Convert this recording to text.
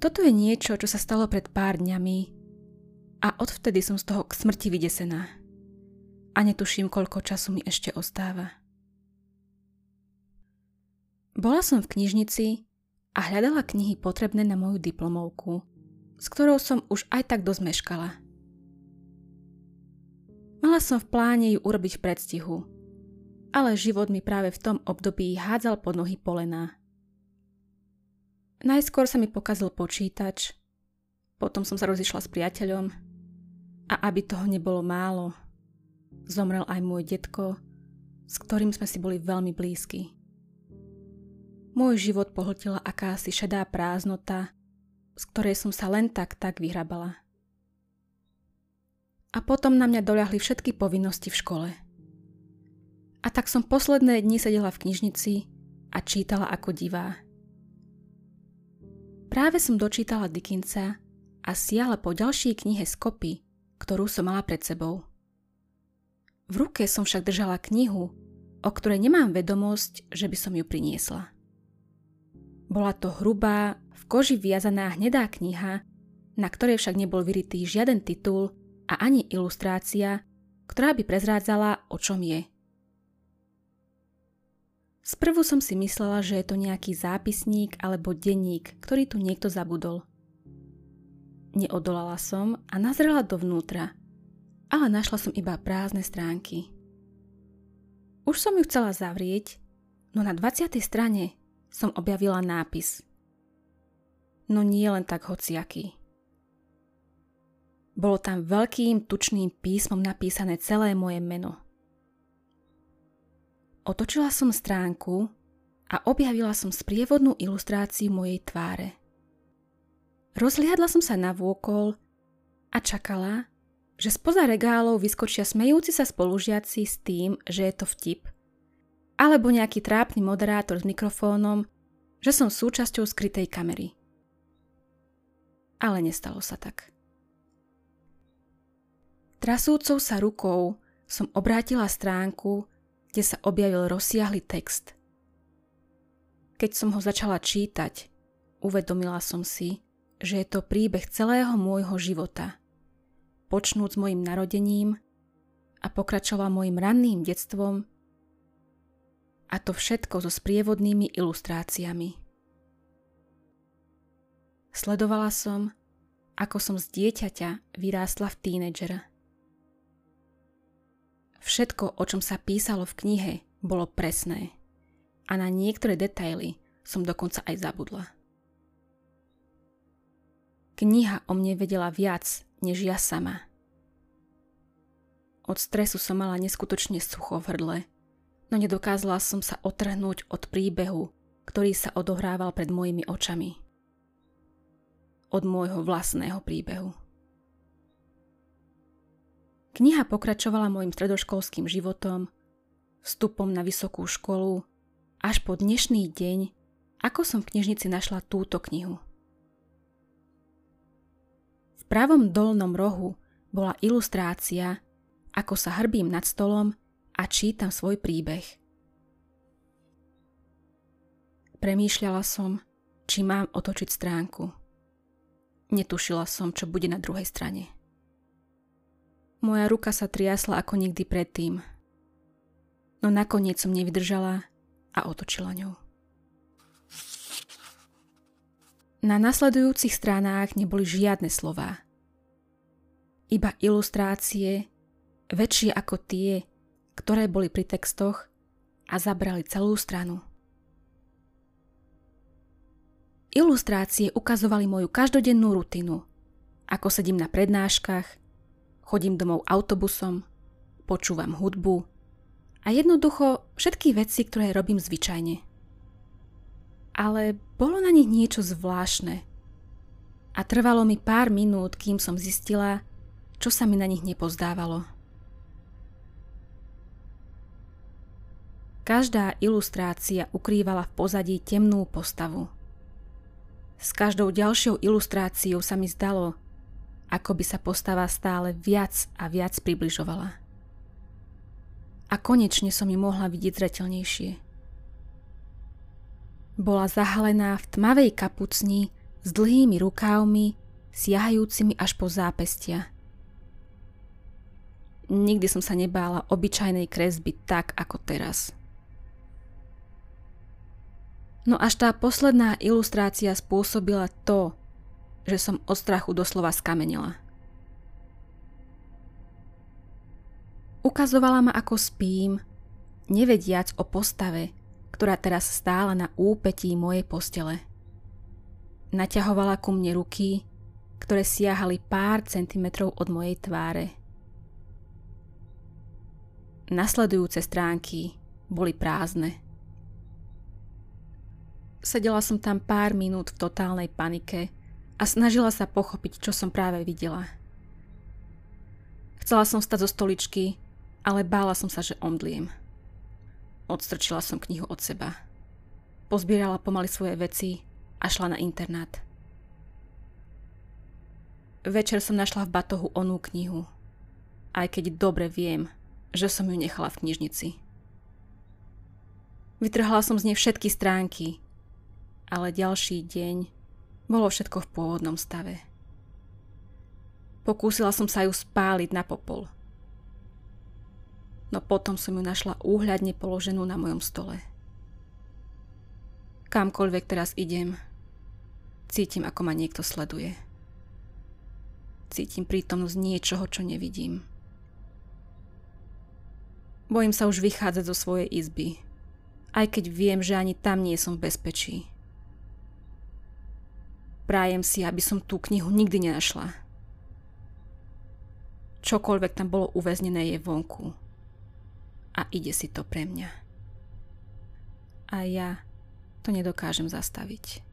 Toto je niečo, čo sa stalo pred pár dňami a odvtedy som z toho k smrti vydesená. A netuším, koľko času mi ešte ostáva. Bola som v knižnici a hľadala knihy potrebné na moju diplomovku, s ktorou som už aj tak dosť. Mala som v pláne ju urobiť v predstihu, ale život mi práve v tom období hádzal pod nohy polená. Najskôr sa mi pokazil počítač, potom som sa rozišla s priateľom a aby toho nebolo málo, zomrel aj môj detko, s ktorým sme si boli veľmi blízki. Môj život pohltila akási šedá prázdnota, z ktorej som sa len tak tak vyhrabala. A potom na mňa doľahli všetky povinnosti v škole. A tak som posledné dni sedela v knižnici a čítala ako divá. Práve som dočítala Dickinsa a siala po ďalšej knihe z kopy, ktorú som mala pred sebou. V ruke som však držala knihu, o ktorej nemám vedomosť, že by som ju priniesla. Bola to hrubá, v koži viazaná hnedá kniha, na ktorej však nebol vyritý žiaden titul a ani ilustrácia, ktorá by prezrádzala, o čom je. Sprvu som si myslela, že je to nejaký zápisník alebo denník, ktorý tu niekto zabudol. Neodolala som a nazrela dovnútra, ale našla som iba prázdne stránky. Už som ju chcela zavrieť, no na 20. strane som objavila nápis. No nie len tak hociaký. Bolo tam veľkým tučným písmom napísané celé moje meno. Otočila som stránku a objavila som sprievodnú ilustráciu mojej tváre. Rozliadla som sa na vôkol a čakala, že spoza regálov vyskočia smejúci sa spolužiaci s tým, že je to vtip – alebo nejaký trápny moderátor s mikrofónom, že som súčasťou skrytej kamery. Ale nestalo sa tak. Trasúcou sa rukou som obrátila stránku, kde sa objavil rozsiahly text. Keď som ho začala čítať, uvedomila som si, že je to príbeh celého môjho života. Počnúť s mojim narodením a pokračoval mojim ranným detstvom a to všetko so sprievodnými ilustráciami. Sledovala som, ako som z dieťaťa vyrástla v tínedžera. Všetko, o čom sa písalo v knihe, bolo presné a na niektoré detaily som dokonca aj zabudla. Kniha o mne vedela viac, než ja sama. Od stresu som mala neskutočne sucho v hrdle no nedokázala som sa otrhnúť od príbehu, ktorý sa odohrával pred mojimi očami. Od môjho vlastného príbehu. Kniha pokračovala môjim stredoškolským životom, vstupom na vysokú školu, až po dnešný deň, ako som v knižnici našla túto knihu. V pravom dolnom rohu bola ilustrácia, ako sa hrbím nad stolom a čítam svoj príbeh. Premýšľala som, či mám otočiť stránku. Netušila som, čo bude na druhej strane. Moja ruka sa triasla ako nikdy predtým. No nakoniec som nevydržala a otočila ňou. Na nasledujúcich stranách neboli žiadne slová. Iba ilustrácie, väčšie ako tie, ktoré boli pri textoch a zabrali celú stranu. Ilustrácie ukazovali moju každodennú rutinu, ako sedím na prednáškach, chodím domov autobusom, počúvam hudbu a jednoducho všetky veci, ktoré robím zvyčajne. Ale bolo na nich niečo zvláštne a trvalo mi pár minút, kým som zistila, čo sa mi na nich nepozdávalo. Každá ilustrácia ukrývala v pozadí temnú postavu. S každou ďalšou ilustráciou sa mi zdalo, ako by sa postava stále viac a viac približovala. A konečne som ju mohla vidieť zretelnejšie. Bola zahalená v tmavej kapucni s dlhými rukávmi, siahajúcimi až po zápestia. Nikdy som sa nebála obyčajnej kresby tak ako teraz. No až tá posledná ilustrácia spôsobila to, že som od strachu doslova skamenila. Ukazovala ma, ako spím, nevediac o postave, ktorá teraz stála na úpetí mojej postele. Naťahovala ku mne ruky, ktoré siahali pár centimetrov od mojej tváre. Nasledujúce stránky boli prázdne. Sedela som tam pár minút v totálnej panike a snažila sa pochopiť, čo som práve videla. Chcela som stať zo stoličky, ale bála som sa, že omdliem. Odstrčila som knihu od seba. Pozbierala pomaly svoje veci a šla na internát. Večer som našla v batohu onú knihu, aj keď dobre viem, že som ju nechala v knižnici. Vytrhala som z nej všetky stránky ale ďalší deň bolo všetko v pôvodnom stave. Pokúsila som sa ju spáliť na popol. No potom som ju našla úhľadne položenú na mojom stole. Kamkoľvek teraz idem, cítim, ako ma niekto sleduje. Cítim prítomnosť niečoho, čo nevidím. Bojím sa už vychádzať zo svojej izby, aj keď viem, že ani tam nie som v bezpečí. Prajem si, aby som tú knihu nikdy nenašla. Čokoľvek tam bolo uväznené je vonku. A ide si to pre mňa. A ja to nedokážem zastaviť.